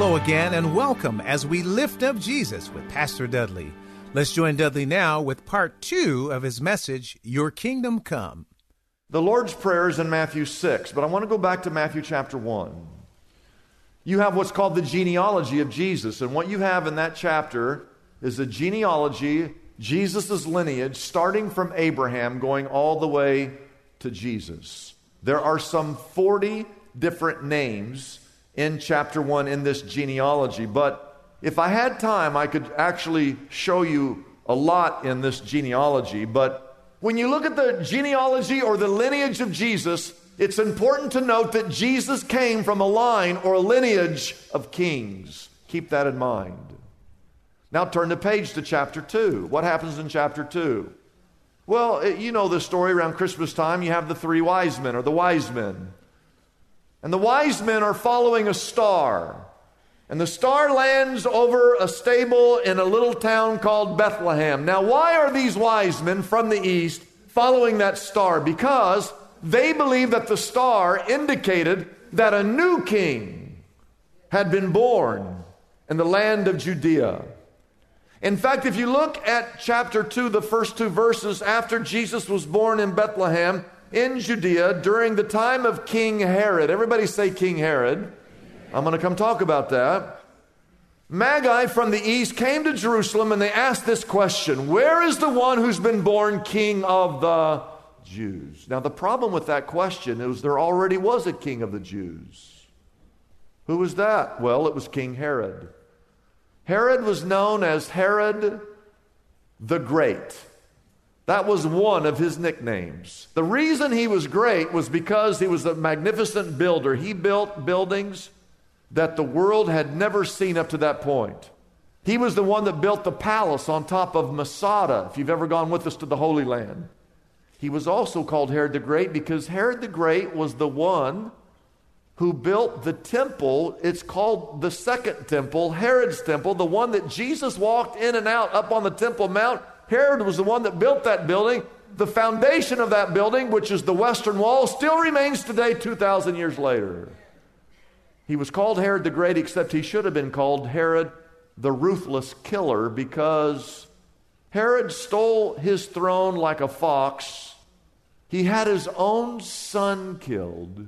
Hello again and welcome as we lift up Jesus with Pastor Dudley. Let's join Dudley now with part two of his message, Your Kingdom Come. The Lord's Prayer is in Matthew 6, but I want to go back to Matthew chapter 1. You have what's called the genealogy of Jesus, and what you have in that chapter is a genealogy, Jesus' lineage, starting from Abraham, going all the way to Jesus. There are some 40 different names in chapter 1 in this genealogy. But if I had time, I could actually show you a lot in this genealogy. But when you look at the genealogy or the lineage of Jesus, it's important to note that Jesus came from a line or a lineage of kings. Keep that in mind. Now turn the page to chapter 2. What happens in chapter 2? Well, you know the story around Christmas time. You have the three wise men or the wise men. And the wise men are following a star. And the star lands over a stable in a little town called Bethlehem. Now, why are these wise men from the east following that star? Because they believe that the star indicated that a new king had been born in the land of Judea. In fact, if you look at chapter 2, the first two verses after Jesus was born in Bethlehem, in Judea during the time of King Herod. Everybody say King Herod. I'm going to come talk about that. Magi from the east came to Jerusalem and they asked this question Where is the one who's been born king of the Jews? Now, the problem with that question is there already was a king of the Jews. Who was that? Well, it was King Herod. Herod was known as Herod the Great. That was one of his nicknames. The reason he was great was because he was a magnificent builder. He built buildings that the world had never seen up to that point. He was the one that built the palace on top of Masada, if you've ever gone with us to the Holy Land. He was also called Herod the Great because Herod the Great was the one who built the temple. It's called the second temple, Herod's temple, the one that Jesus walked in and out up on the Temple Mount Herod was the one that built that building. The foundation of that building, which is the Western Wall, still remains today 2,000 years later. He was called Herod the Great, except he should have been called Herod the Ruthless Killer because Herod stole his throne like a fox. He had his own son killed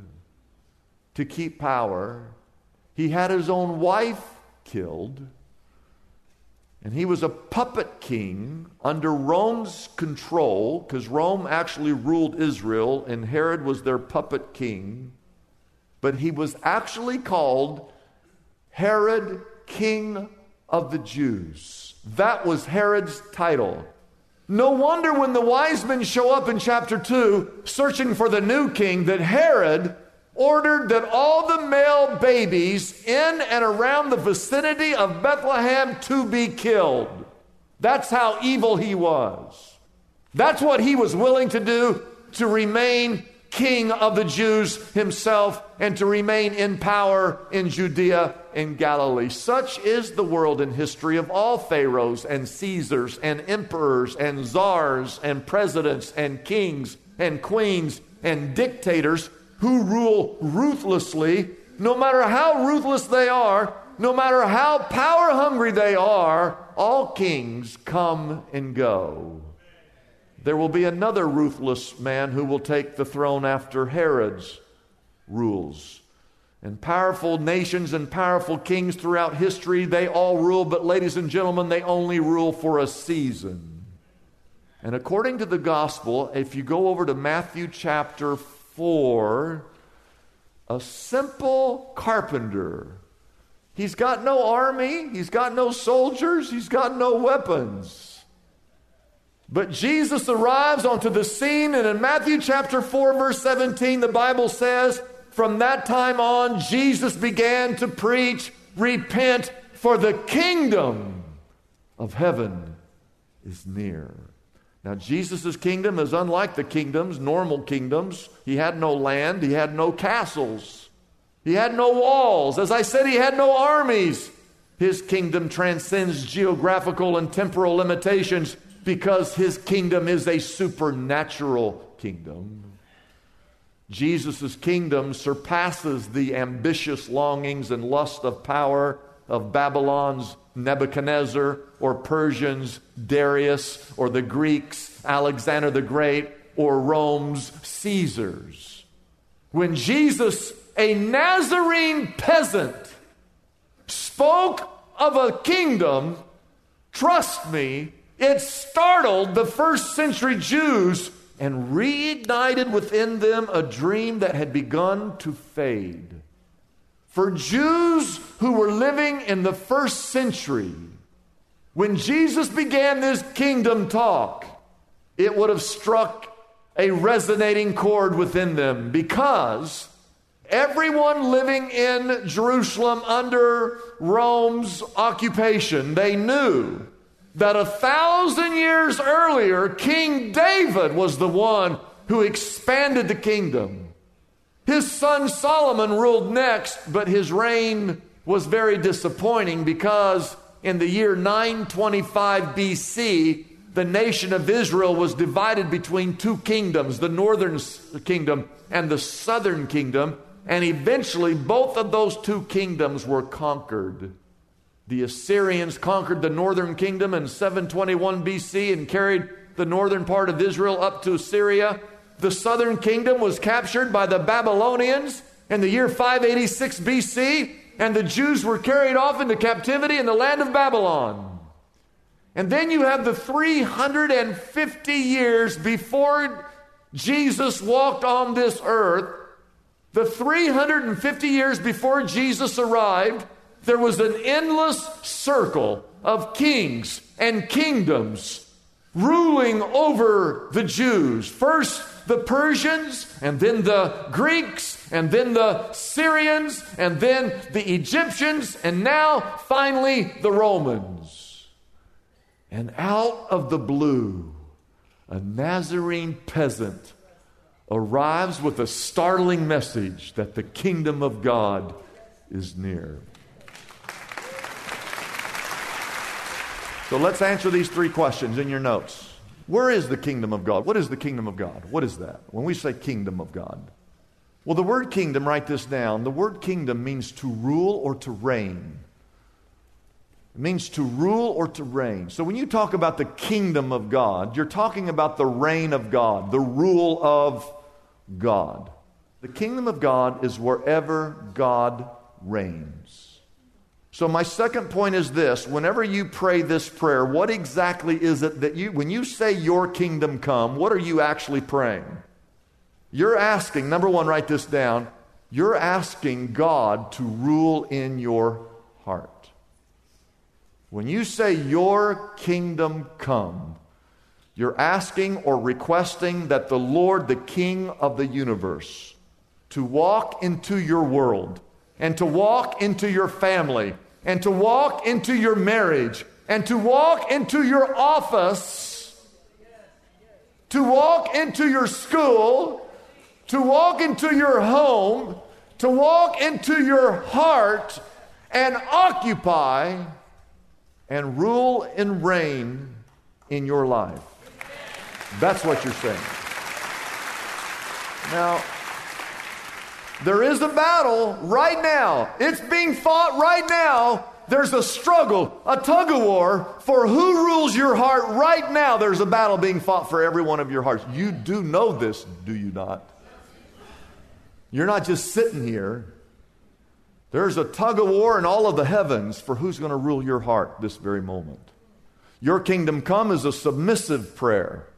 to keep power, he had his own wife killed. And he was a puppet king under Rome's control, because Rome actually ruled Israel, and Herod was their puppet king. But he was actually called Herod, King of the Jews. That was Herod's title. No wonder when the wise men show up in chapter 2 searching for the new king that Herod ordered that all the male babies in and around the vicinity of Bethlehem to be killed. That's how evil he was. That's what he was willing to do to remain king of the Jews himself and to remain in power in Judea and Galilee. Such is the world and history of all pharaohs and Caesars and emperors and czars and presidents and kings and queens and dictators who rule ruthlessly, no matter how ruthless they are, no matter how power hungry they are, all kings come and go. There will be another ruthless man who will take the throne after Herod's rules. And powerful nations and powerful kings throughout history, they all rule, but ladies and gentlemen, they only rule for a season. And according to the gospel, if you go over to Matthew chapter 4, a simple carpenter, he's got no army, he's got no soldiers, he's got no weapons. But Jesus arrives onto the scene, and in Matthew chapter 4, verse 17, the Bible says, From that time on, Jesus began to preach, Repent, for the kingdom of heaven is near. Now, Jesus' kingdom is unlike the kingdoms, normal kingdoms. He had no land, he had no castles, he had no walls. As I said, he had no armies. His kingdom transcends geographical and temporal limitations because his kingdom is a supernatural kingdom. Jesus' kingdom surpasses the ambitious longings and lust of power of Babylon's Nebuchadnezzar or Persians Darius or the Greeks Alexander the Great or Rome's Caesars. When Jesus, a Nazarene peasant, spoke of a kingdom, trust me, it startled the first century Jews and reignited within them a dream that had begun to fade. For Jews who were living in the first century, when Jesus began this kingdom talk, it would have struck a resonating chord within them because everyone living in Jerusalem under Rome's occupation, they knew that a thousand years earlier, King David was the one who expanded the kingdom. His son Solomon ruled next, but his reign was very disappointing because in the year 925 BC, the nation of Israel was divided between two kingdoms, the northern kingdom and the southern kingdom, and eventually both of those two kingdoms were conquered. The Assyrians conquered the northern kingdom in 721 BC and carried the northern part of Israel up to Syria. The southern kingdom was captured by the Babylonians in the year 586 BC, and the Jews were carried off into captivity in the land of Babylon. And then you have the 350 years before Jesus walked on this earth. The 350 years before Jesus arrived, there was an endless circle of kings and kingdoms ruling over the Jews. First, the Persians, and then the Greeks, and then the Syrians, and then the Egyptians, and now finally the Romans. And out of the blue, a Nazarene peasant arrives with a startling message that the kingdom of God is near. So let's answer these three questions in your notes. Where is the kingdom of God? What is the kingdom of God? What is that? When we say kingdom of God. Well, the word kingdom, write this down. The word kingdom means to rule or to reign. It means to rule or to reign. So when you talk about the kingdom of God, you're talking about the reign of God, the rule of God. The kingdom of God is wherever God reigns. So, my second point is this whenever you pray this prayer, what exactly is it that you, when you say your kingdom come, what are you actually praying? You're asking, number one, write this down. You're asking God to rule in your heart. When you say your kingdom come, you're asking or requesting that the Lord, the King of the universe, to walk into your world and to walk into your family and to walk into your marriage and to walk into your office, to walk into your school, to walk into your home, to walk into your heart and occupy and rule and reign in your life. That's what you're saying. Now, there is a battle right now. It's being fought right now. There's a struggle, a tug of war for who rules your heart right now. There's a battle being fought for every one of your hearts. You do know this, do you not? You're not just sitting here. There's a tug of war in all of the heavens for who's going to rule your heart this very moment. Your kingdom come is a submissive prayer.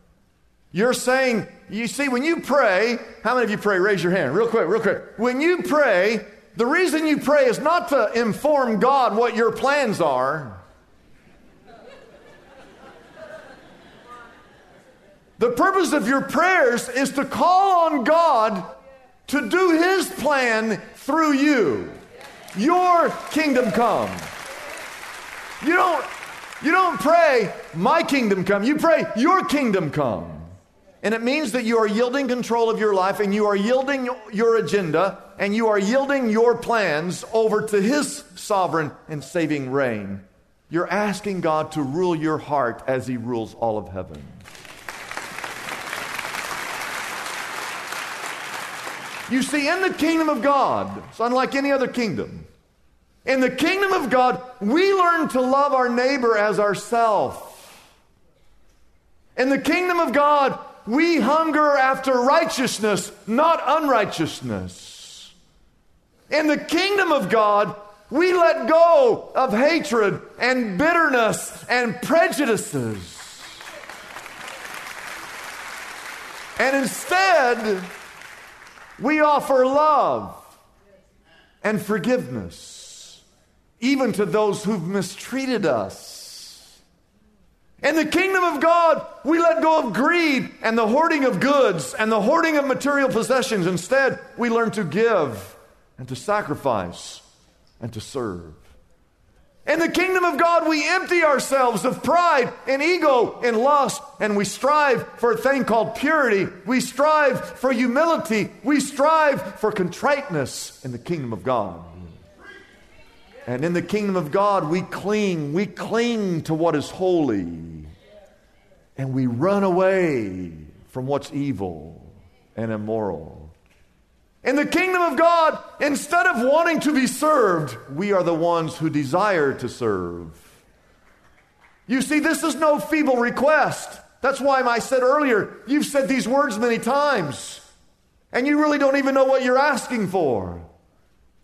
You're saying, you see, when you pray, how many of you pray? Raise your hand, real quick, real quick. When you pray, the reason you pray is not to inform God what your plans are. The purpose of your prayers is to call on God to do His plan through you. Your kingdom come. You don't, you don't pray, my kingdom come. You pray, your kingdom come. And it means that you are yielding control of your life and you are yielding your agenda and you are yielding your plans over to His sovereign and saving reign. You're asking God to rule your heart as He rules all of heaven. You see, in the kingdom of God, it's unlike any other kingdom. In the kingdom of God, we learn to love our neighbor as ourselves. In the kingdom of God, we hunger after righteousness, not unrighteousness. In the kingdom of God, we let go of hatred and bitterness and prejudices. And instead, we offer love and forgiveness, even to those who've mistreated us. In the kingdom of God, we let go of greed and the hoarding of goods and the hoarding of material possessions. Instead, we learn to give and to sacrifice and to serve. In the kingdom of God, we empty ourselves of pride and ego and lust, and we strive for a thing called purity. We strive for humility. We strive for contriteness in the kingdom of God. And in the kingdom of God, we cling, we cling to what is holy, and we run away from what's evil and immoral. In the kingdom of God, instead of wanting to be served, we are the ones who desire to serve. You see, this is no feeble request. That's why I said earlier, you've said these words many times, and you really don't even know what you're asking for.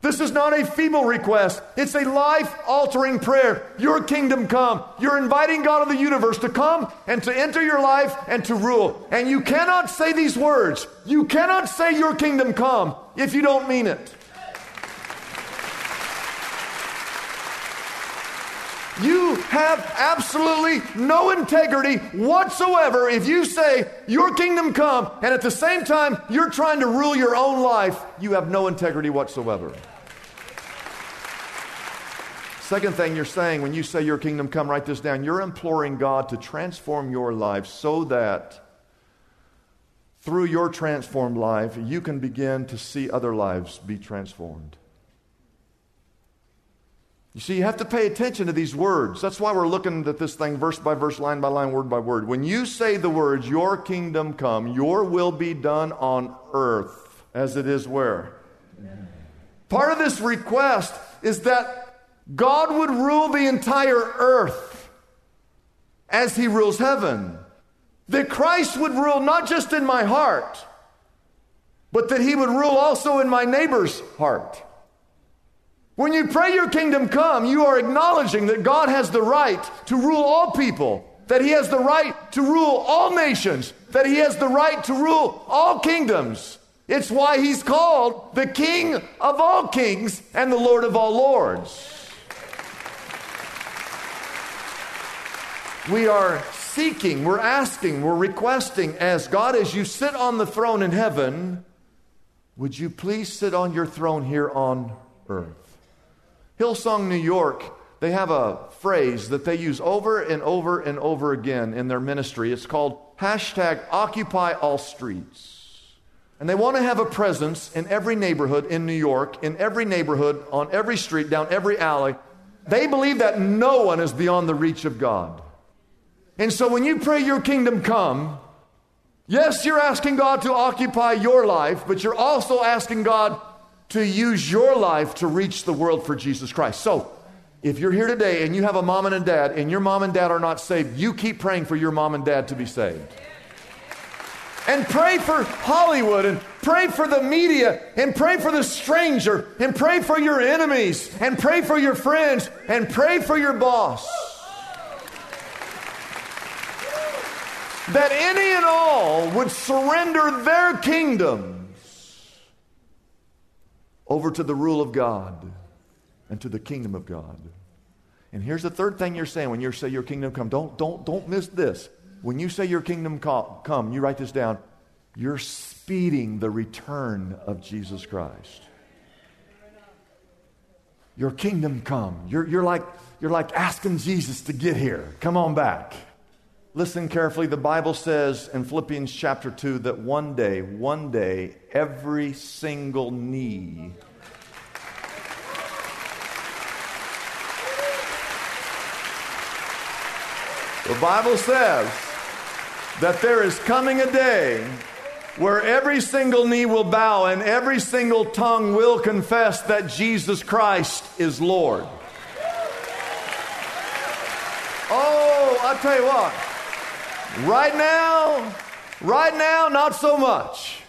This is not a feeble request. It's a life altering prayer. Your kingdom come. You're inviting God of the universe to come and to enter your life and to rule. And you cannot say these words. You cannot say your kingdom come if you don't mean it. You have absolutely no integrity whatsoever if you say, Your kingdom come, and at the same time you're trying to rule your own life. You have no integrity whatsoever. Second thing you're saying when you say, Your kingdom come, write this down. You're imploring God to transform your life so that through your transformed life, you can begin to see other lives be transformed. You see, you have to pay attention to these words. That's why we're looking at this thing verse by verse, line by line, word by word. When you say the words, Your kingdom come, your will be done on earth as it is where? Part of this request is that God would rule the entire earth as he rules heaven. That Christ would rule not just in my heart, but that he would rule also in my neighbor's heart. When you pray your kingdom come, you are acknowledging that God has the right to rule all people, that He has the right to rule all nations, that He has the right to rule all kingdoms. It's why He's called the King of all kings and the Lord of all lords. We are seeking, we're asking, we're requesting as God, as you sit on the throne in heaven, would you please sit on your throne here on earth? Hillsong, New York, they have a phrase that they use over and over and over again in their ministry. It's called hashtag Occupy All Streets. And they want to have a presence in every neighborhood in New York, in every neighborhood, on every street, down every alley. They believe that no one is beyond the reach of God. And so when you pray your kingdom come, yes, you're asking God to occupy your life, but you're also asking God to use your life to reach the world for Jesus Christ. So, if you're here today and you have a mom and a dad and your mom and dad are not saved, you keep praying for your mom and dad to be saved. And pray for Hollywood and pray for the media and pray for the stranger and pray for your enemies and pray for your friends and pray for your boss. That any and all would surrender their kingdoms over to the rule of God and to the kingdom of God. And here's the third thing you're saying when you say your kingdom come. Don't, don't, don't miss this. When you say your kingdom come, you write this down. You're speeding the return of Jesus Christ. Your kingdom come. You're, you're, like, you're like asking Jesus to get here. Come on back. Listen carefully. The Bible says in Philippians chapter 2 that one day, one day, every single knee The Bible says that there is coming a day where every single knee will bow and every single tongue will confess that Jesus Christ is Lord. Oh, I tell you what, right now, right now, not so much.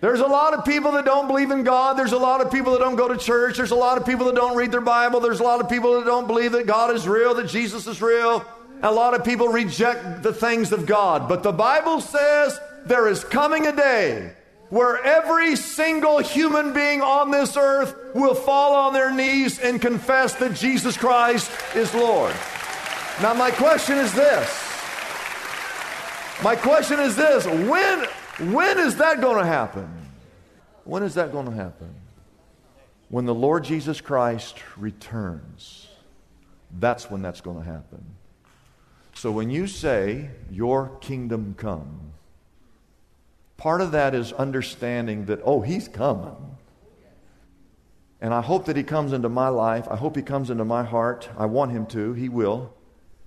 There's a lot of people that don't believe in God. There's a lot of people that don't go to church. There's a lot of people that don't read their Bible. There's a lot of people that don't believe that God is real, that Jesus is real. A lot of people reject the things of God. But the Bible says there is coming a day where every single human being on this earth will fall on their knees and confess that Jesus Christ is Lord. Now, my question is this. My question is this when, when is that going to happen? When is that going to happen? When the Lord Jesus Christ returns. That's when that's going to happen. So when you say, Your kingdom come, part of that is understanding that, oh, He's coming. And I hope that He comes into my life. I hope He comes into my heart. I want Him to. He will.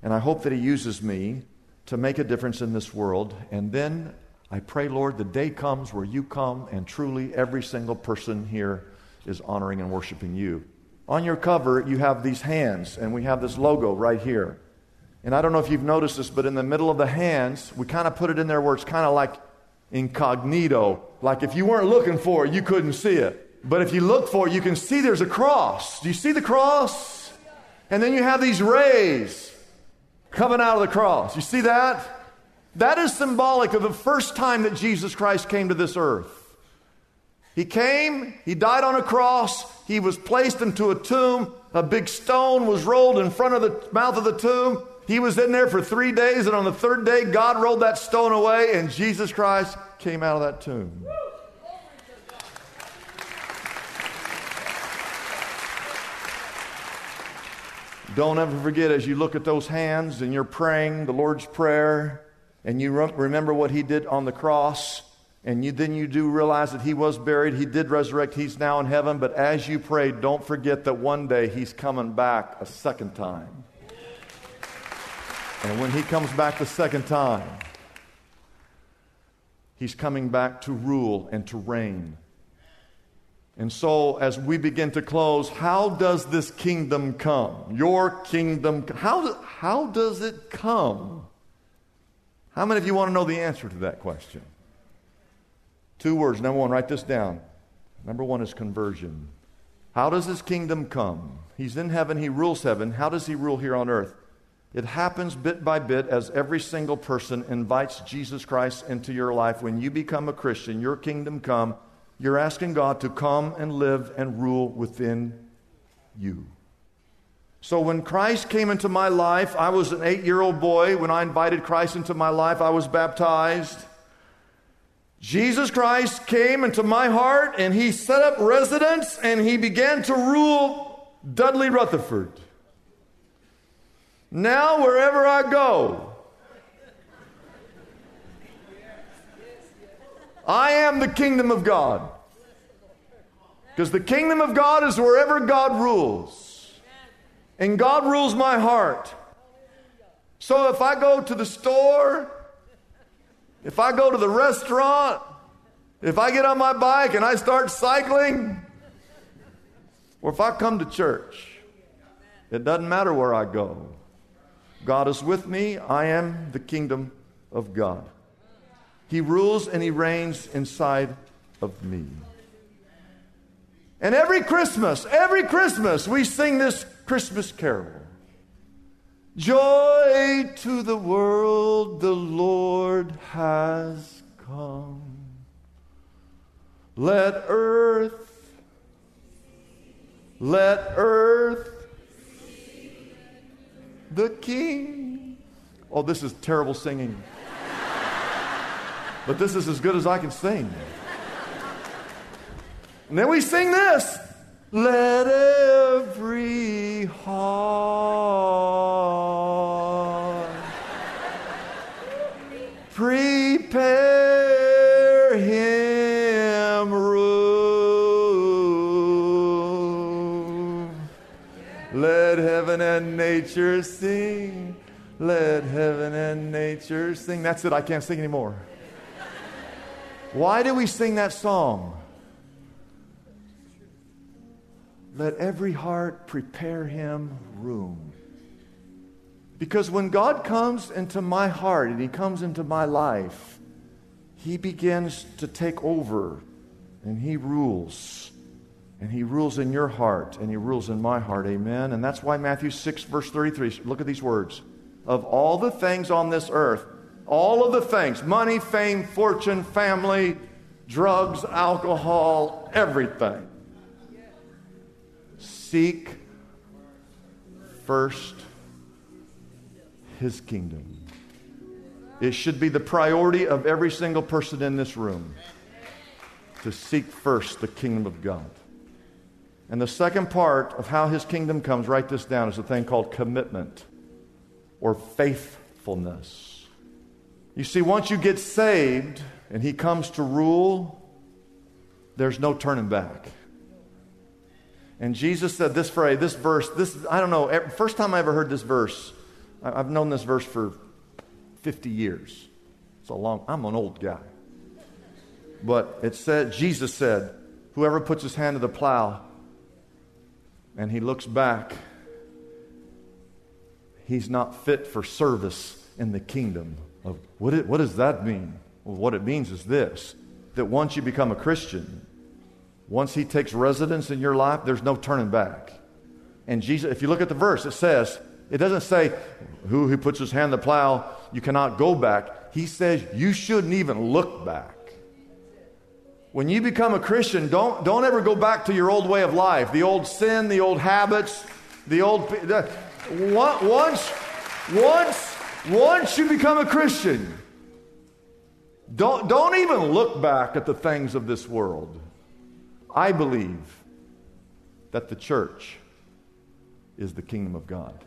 And I hope that He uses me to make a difference in this world. And then I pray, Lord, the day comes where you come and truly every single person here is honoring and worshiping you. On your cover, you have these hands, and we have this logo right here. And I don't know if you've noticed this, but in the middle of the hands, we kind of put it in there where it's kind of like incognito. Like if you weren't looking for it, you couldn't see it. But if you look for it, you can see there's a cross. Do you see the cross? And then you have these rays coming out of the cross. You see that? That is symbolic of the first time that Jesus Christ came to this earth. He came, he died on a cross, he was placed into a tomb, a big stone was rolled in front of the mouth of the tomb, he was in there for three days, and on the third day, God rolled that stone away, and Jesus Christ came out of that tomb. Don't ever forget as you look at those hands and you're praying the Lord's Prayer and you remember what He did on the cross, and you, then you do realize that He was buried, He did resurrect, He's now in heaven. But as you pray, don't forget that one day He's coming back a second time. And when he comes back the second time, he's coming back to rule and to reign. And so, as we begin to close, how does this kingdom come? Your kingdom, how, how does it come? How many of you want to know the answer to that question? Two words. Number one, write this down. Number one is conversion. How does his kingdom come? He's in heaven, he rules heaven. How does he rule here on earth? It happens bit by bit as every single person invites Jesus Christ into your life. When you become a Christian, your kingdom come, you're asking God to come and live and rule within you. So when Christ came into my life, I was an eight year old boy. When I invited Christ into my life, I was baptized. Jesus Christ came into my heart and he set up residence and he began to rule Dudley Rutherford. Now, wherever I go, I am the kingdom of God. Because the kingdom of God is wherever God rules. And God rules my heart. So if I go to the store, if I go to the restaurant, if I get on my bike and I start cycling, or if I come to church, it doesn't matter where I go. God is with me. I am the kingdom of God. He rules and He reigns inside of me. And every Christmas, every Christmas, we sing this Christmas carol. Joy to the world, the Lord has come. Let earth, let earth, the King. Oh, this is terrible singing. But this is as good as I can sing. And then we sing this. Let every heart prepare him room. Let heaven and nature sing. Let heaven and nature sing. That's it. I can't sing anymore. Why do we sing that song? Let every heart prepare him room. Because when God comes into my heart and he comes into my life, he begins to take over and he rules. And he rules in your heart and he rules in my heart. Amen. And that's why Matthew 6, verse 33, look at these words. Of all the things on this earth, all of the things money, fame, fortune, family, drugs, alcohol, everything Seek first his kingdom. It should be the priority of every single person in this room to seek first the kingdom of God. And the second part of how his kingdom comes, write this down, is a thing called commitment or faithfulness. You see, once you get saved and he comes to rule, there's no turning back. And Jesus said this phrase, this verse, this, I don't know, first time I ever heard this verse, I've known this verse for 50 years. It's a long, I'm an old guy. But it said, Jesus said, whoever puts his hand to the plow and he looks back, he's not fit for service in the kingdom of what, it, what does that mean? Well, what it means is this that once you become a Christian, once he takes residence in your life, there's no turning back. And Jesus, if you look at the verse, it says, it doesn't say, who, who puts his hand to the plow, you cannot go back. He says, you shouldn't even look back. When you become a Christian, don't, don't ever go back to your old way of life, the old sin, the old habits, the old. The, once, once, once you become a Christian, don't, don't even look back at the things of this world. I believe that the church is the kingdom of God.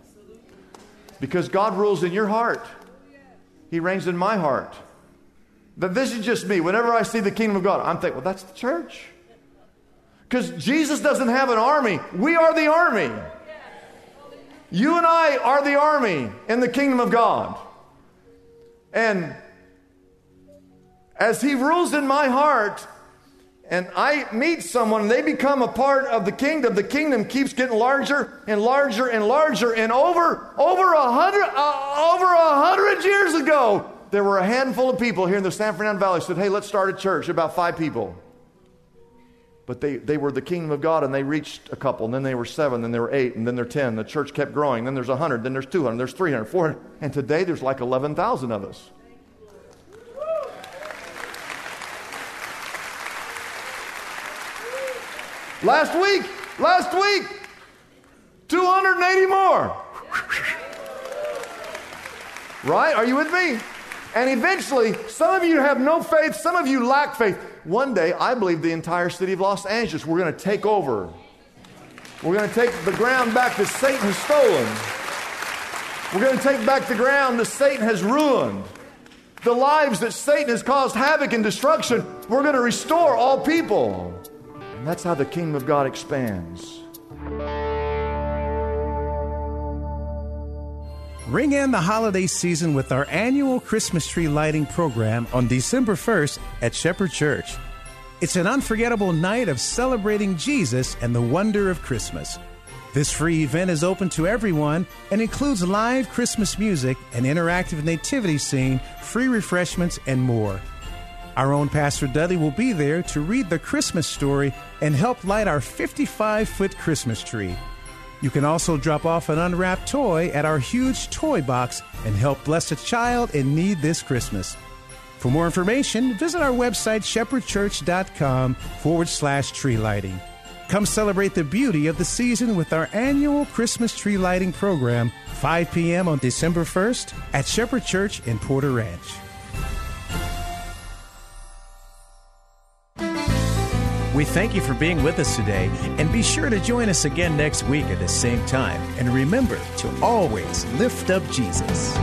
Because God rules in your heart, He reigns in my heart. That this is just me. Whenever I see the kingdom of God, I'm thinking, well, that's the church. Because Jesus doesn't have an army, we are the army. You and I are the army in the kingdom of God. And as He rules in my heart, and I meet someone and they become a part of the kingdom, the kingdom keeps getting larger and larger and larger. And over over a hundred uh, over a hundred years ago, there were a handful of people here in the San Fernando Valley said, "Hey, let's start a church." About five people, but they they were the kingdom of God, and they reached a couple, and then they were seven, then they were eight, and then they're ten. The church kept growing. Then there's a hundred, then there's two hundred, there's three hundred, four hundred, and today there's like eleven thousand of us. Last week, last week, 280 more. Right? Are you with me? And eventually, some of you have no faith, some of you lack faith. One day, I believe the entire city of Los Angeles, we're going to take over. We're going to take the ground back that Satan has stolen. We're going to take back the ground that Satan has ruined. The lives that Satan has caused havoc and destruction, we're going to restore all people. And that's how the kingdom of God expands. Ring in the holiday season with our annual Christmas tree lighting program on December 1st at Shepherd Church. It's an unforgettable night of celebrating Jesus and the wonder of Christmas. This free event is open to everyone and includes live Christmas music, an interactive nativity scene, free refreshments, and more. Our own Pastor Dudley will be there to read the Christmas story and help light our 55 foot Christmas tree. You can also drop off an unwrapped toy at our huge toy box and help bless a child in need this Christmas. For more information, visit our website, shepherdchurch.com forward slash tree lighting. Come celebrate the beauty of the season with our annual Christmas tree lighting program, 5 p.m. on December 1st at Shepherd Church in Porter Ranch. We thank you for being with us today, and be sure to join us again next week at the same time. And remember to always lift up Jesus.